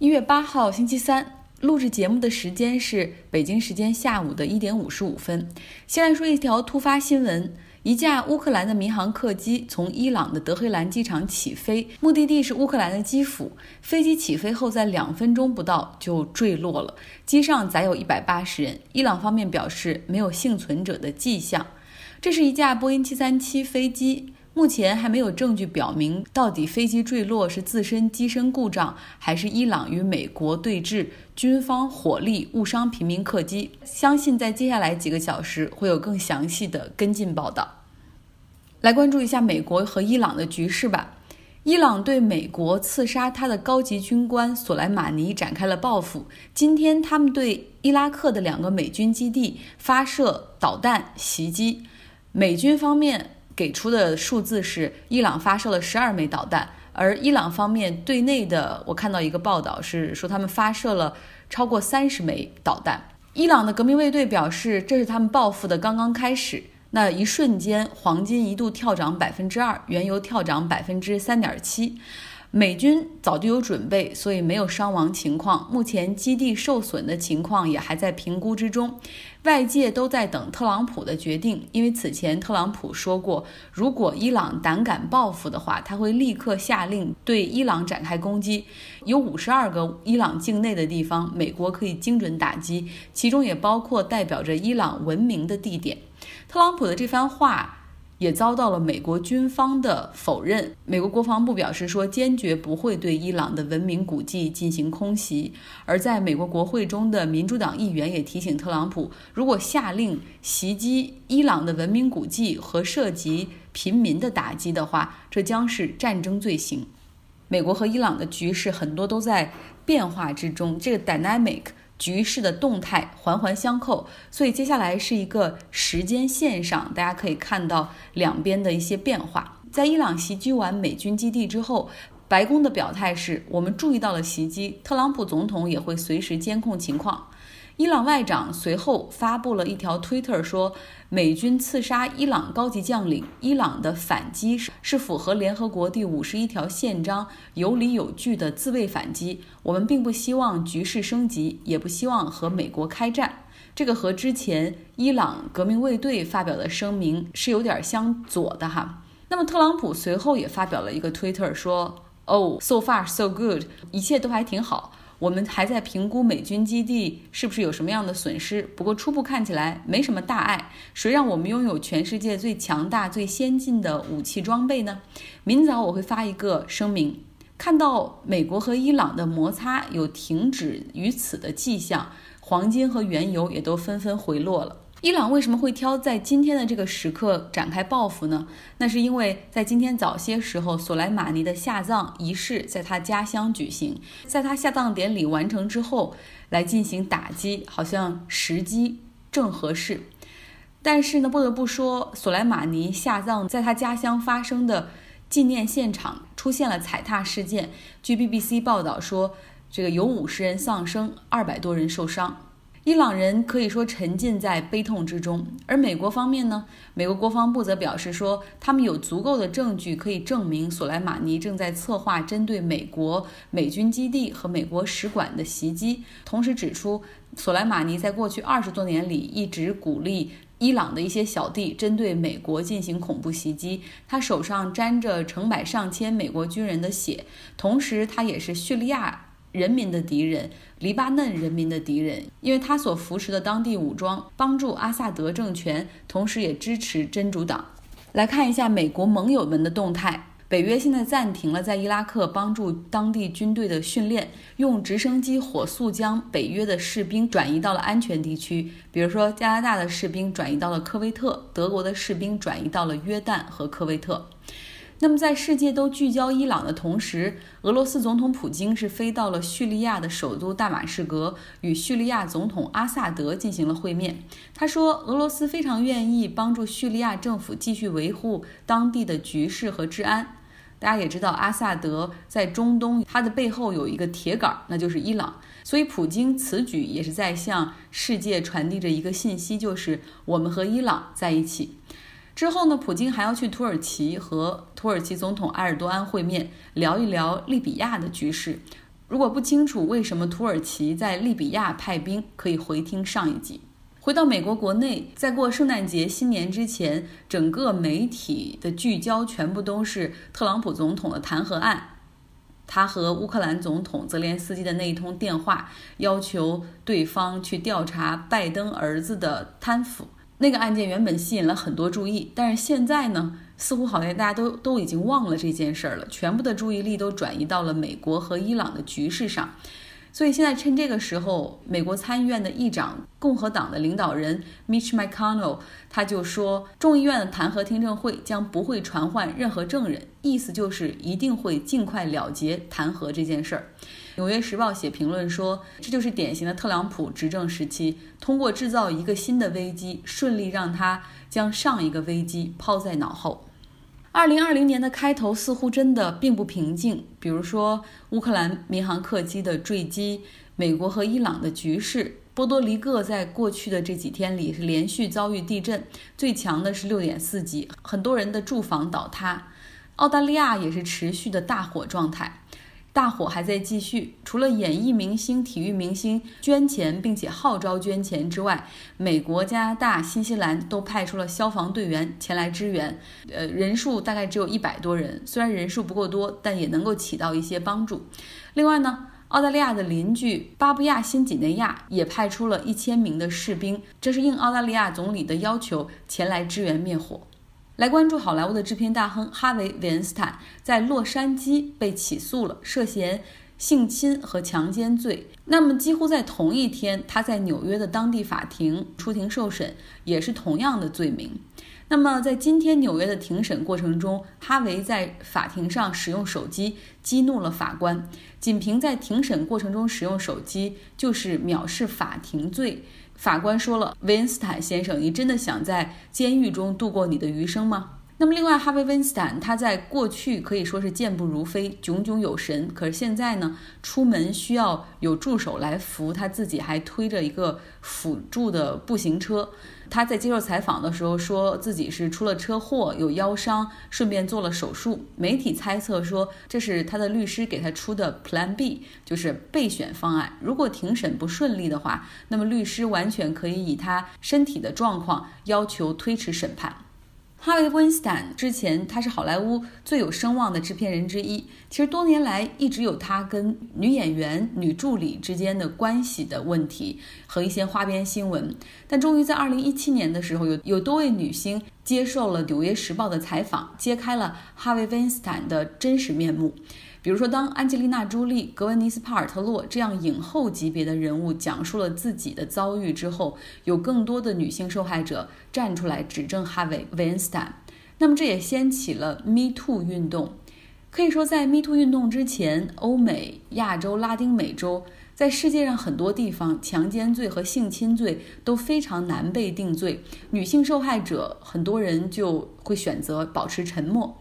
一月八号，星期三，录制节目的时间是北京时间下午的一点五十五分。先来说一条突发新闻：一架乌克兰的民航客机从伊朗的德黑兰机场起飞，目的地是乌克兰的基辅。飞机起飞后，在两分钟不到就坠落了，机上载有一百八十人。伊朗方面表示没有幸存者的迹象。这是一架波音七三七飞机。目前还没有证据表明到底飞机坠落是自身机身故障，还是伊朗与美国对峙，军方火力误伤平民客机。相信在接下来几个小时会有更详细的跟进报道。来关注一下美国和伊朗的局势吧。伊朗对美国刺杀他的高级军官索莱马尼展开了报复。今天，他们对伊拉克的两个美军基地发射导弹袭击，美军方面。给出的数字是伊朗发射了十二枚导弹，而伊朗方面对内的，我看到一个报道是说他们发射了超过三十枚导弹。伊朗的革命卫队表示，这是他们报复的刚刚开始。那一瞬间，黄金一度跳涨百分之二，原油跳涨百分之三点七。美军早就有准备，所以没有伤亡情况。目前基地受损的情况也还在评估之中。外界都在等特朗普的决定，因为此前特朗普说过，如果伊朗胆敢报复的话，他会立刻下令对伊朗展开攻击。有五十二个伊朗境内的地方，美国可以精准打击，其中也包括代表着伊朗文明的地点。特朗普的这番话。也遭到了美国军方的否认。美国国防部表示说，坚决不会对伊朗的文明古迹进行空袭。而在美国国会中的民主党议员也提醒特朗普，如果下令袭击伊朗的文明古迹和涉及平民的打击的话，这将是战争罪行。美国和伊朗的局势很多都在变化之中，这个 dynamic。局势的动态环环相扣，所以接下来是一个时间线上，大家可以看到两边的一些变化。在伊朗袭击完美军基地之后，白宫的表态是我们注意到了袭击，特朗普总统也会随时监控情况。伊朗外长随后发布了一条推特，说美军刺杀伊朗高级将领，伊朗的反击是符合联合国第五十一条宪章，有理有据的自卫反击。我们并不希望局势升级，也不希望和美国开战。这个和之前伊朗革命卫队发表的声明是有点相左的哈。那么特朗普随后也发表了一个推特，说：“Oh, so far so good，一切都还挺好。”我们还在评估美军基地是不是有什么样的损失，不过初步看起来没什么大碍。谁让我们拥有全世界最强大、最先进的武器装备呢？明早我会发一个声明，看到美国和伊朗的摩擦有停止于此的迹象，黄金和原油也都纷纷回落了。伊朗为什么会挑在今天的这个时刻展开报复呢？那是因为在今天早些时候，索莱马尼的下葬仪式在他家乡举行，在他下葬典礼完成之后来进行打击，好像时机正合适。但是呢，不得不说，索莱马尼下葬在他家乡发生的纪念现场出现了踩踏事件。据 BBC 报道说，这个有五十人丧生，二百多人受伤。伊朗人可以说沉浸在悲痛之中，而美国方面呢？美国国防部则表示说，他们有足够的证据可以证明索莱马尼正在策划针对美国美军基地和美国使馆的袭击。同时指出，索莱马尼在过去二十多年里一直鼓励伊朗的一些小弟针对美国进行恐怖袭击，他手上沾着成百上千美国军人的血，同时他也是叙利亚。人民的敌人，黎巴嫩人民的敌人，因为他所扶持的当地武装帮助阿萨德政权，同时也支持真主党。来看一下美国盟友们的动态，北约现在暂停了在伊拉克帮助当地军队的训练，用直升机火速将北约的士兵转移到了安全地区，比如说加拿大的士兵转移到了科威特，德国的士兵转移到了约旦和科威特。那么，在世界都聚焦伊朗的同时，俄罗斯总统普京是飞到了叙利亚的首都大马士革，与叙利亚总统阿萨德进行了会面。他说，俄罗斯非常愿意帮助叙利亚政府继续维护当地的局势和治安。大家也知道，阿萨德在中东，他的背后有一个铁杆，那就是伊朗。所以，普京此举也是在向世界传递着一个信息，就是我们和伊朗在一起。之后呢，普京还要去土耳其和土耳其总统埃尔多安会面，聊一聊利比亚的局势。如果不清楚为什么土耳其在利比亚派兵，可以回听上一集。回到美国国内，在过圣诞节、新年之前，整个媒体的聚焦全部都是特朗普总统的弹劾案。他和乌克兰总统泽连斯基的那一通电话，要求对方去调查拜登儿子的贪腐。那个案件原本吸引了很多注意，但是现在呢，似乎好像大家都都已经忘了这件事儿了，全部的注意力都转移到了美国和伊朗的局势上。所以现在趁这个时候，美国参议院的议长、共和党的领导人 Mitch McConnell 他就说，众议院的弹劾听证会将不会传唤任何证人，意思就是一定会尽快了结弹劾这件事儿。《纽约时报》写评论说，这就是典型的特朗普执政时期，通过制造一个新的危机，顺利让他将上一个危机抛在脑后。二零二零年的开头似乎真的并不平静，比如说乌克兰民航客机的坠机，美国和伊朗的局势。波多黎各在过去的这几天里是连续遭遇地震，最强的是六点四级，很多人的住房倒塌。澳大利亚也是持续的大火状态。大火还在继续，除了演艺明星、体育明星捐钱并且号召捐钱之外，美国、加拿大、新西兰都派出了消防队员前来支援。呃，人数大概只有一百多人，虽然人数不够多，但也能够起到一些帮助。另外呢，澳大利亚的邻居巴布亚新几内亚也派出了一千名的士兵，这是应澳大利亚总理的要求前来支援灭火。来关注好莱坞的制片大亨哈维·韦恩斯坦在洛杉矶被起诉了，涉嫌性侵和强奸罪。那么，几乎在同一天，他在纽约的当地法庭出庭受审，也是同样的罪名。那么，在今天纽约的庭审过程中，哈维在法庭上使用手机激怒了法官。仅凭在庭审过程中使用手机，就是藐视法庭罪。法官说了：“维恩斯坦先生，你真的想在监狱中度过你的余生吗？”那么，另外，哈维·温斯坦他在过去可以说是健步如飞、炯炯有神，可是现在呢，出门需要有助手来扶，他自己还推着一个辅助的步行车。他在接受采访的时候说自己是出了车祸，有腰伤，顺便做了手术。媒体猜测说这是他的律师给他出的 Plan B，就是备选方案。如果庭审不顺利的话，那么律师完全可以以他身体的状况要求推迟审判。哈维·温斯坦之前，他是好莱坞最有声望的制片人之一。其实多年来一直有他跟女演员、女助理之间的关系的问题和一些花边新闻。但终于在2017年的时候，有有多位女星接受了《纽约时报》的采访，揭开了哈维·温斯坦的真实面目。比如说，当安吉丽娜·朱莉、格温妮斯·帕尔特洛这样影后级别的人物讲述了自己的遭遇之后，有更多的女性受害者站出来指证哈维·韦恩斯坦。那么，这也掀起了 Me Too 运动。可以说，在 Me Too 运动之前，欧美、亚洲、拉丁美洲，在世界上很多地方，强奸罪和性侵罪都非常难被定罪，女性受害者很多人就会选择保持沉默。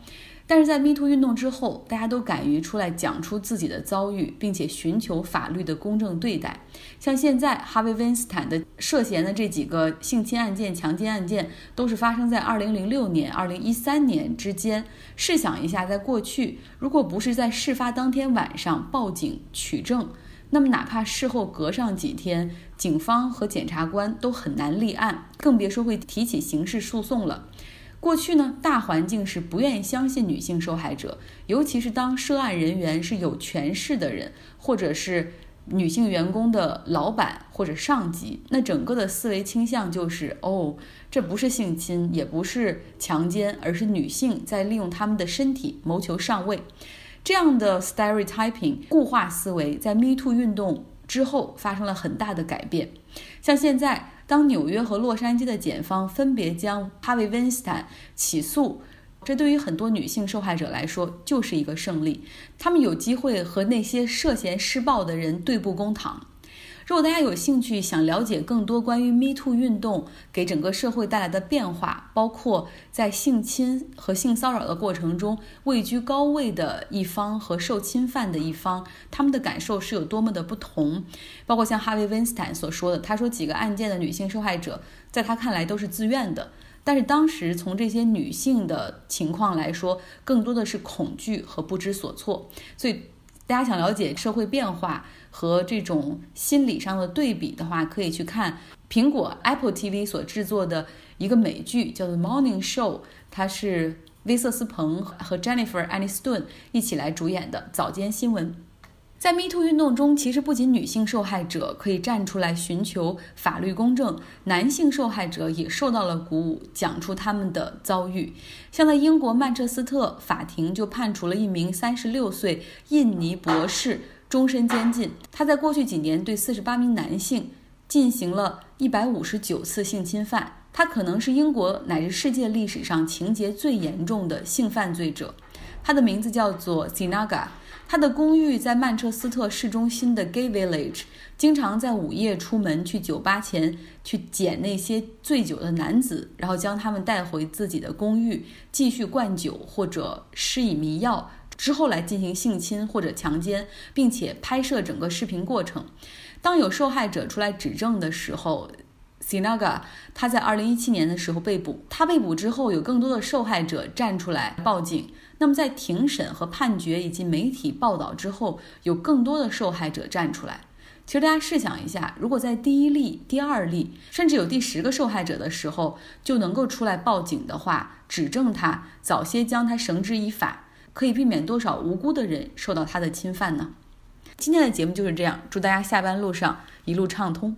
但是在 Me Too 运动之后，大家都敢于出来讲出自己的遭遇，并且寻求法律的公正对待。像现在哈维·温斯坦的涉嫌的这几个性侵案件、强奸案件，都是发生在2006年、2013年之间。试想一下，在过去，如果不是在事发当天晚上报警取证，那么哪怕事后隔上几天，警方和检察官都很难立案，更别说会提起刑事诉讼了。过去呢，大环境是不愿意相信女性受害者，尤其是当涉案人员是有权势的人，或者是女性员工的老板或者上级，那整个的思维倾向就是，哦，这不是性侵，也不是强奸，而是女性在利用他们的身体谋求上位。这样的 stereotyping 固化思维，在 Me Too 运动之后发生了很大的改变，像现在。当纽约和洛杉矶的检方分别将哈维·温斯坦起诉，这对于很多女性受害者来说就是一个胜利。他们有机会和那些涉嫌施暴的人对簿公堂。如果大家有兴趣想了解更多关于 Me Too 运动给整个社会带来的变化，包括在性侵和性骚扰的过程中位居高位的一方和受侵犯的一方，他们的感受是有多么的不同，包括像哈维·温斯坦所说的，他说几个案件的女性受害者在他看来都是自愿的，但是当时从这些女性的情况来说，更多的是恐惧和不知所措，所以。大家想了解社会变化和这种心理上的对比的话，可以去看苹果 Apple TV 所制作的一个美剧，叫做《Morning Show》，它是威瑟斯彭和 Jennifer Aniston 一起来主演的早间新闻。在 Me Too 运动中，其实不仅女性受害者可以站出来寻求法律公正，男性受害者也受到了鼓舞，讲出他们的遭遇。像在英国曼彻斯特，法庭就判处了一名三十六岁印尼博士终身监禁。他在过去几年对四十八名男性进行了一百五十九次性侵犯，他可能是英国乃至世界历史上情节最严重的性犯罪者。他的名字叫做 Sinaga。他的公寓在曼彻斯特市中心的 Gay Village，经常在午夜出门去酒吧前去捡那些醉酒的男子，然后将他们带回自己的公寓，继续灌酒或者施以迷药，之后来进行性侵或者强奸，并且拍摄整个视频过程。当有受害者出来指证的时候，Sinaga 他在2017年的时候被捕。他被捕之后，有更多的受害者站出来报警。那么，在庭审和判决以及媒体报道之后，有更多的受害者站出来。其实，大家试想一下，如果在第一例、第二例，甚至有第十个受害者的时候，就能够出来报警的话，指证他，早些将他绳之以法，可以避免多少无辜的人受到他的侵犯呢？今天的节目就是这样，祝大家下班路上一路畅通。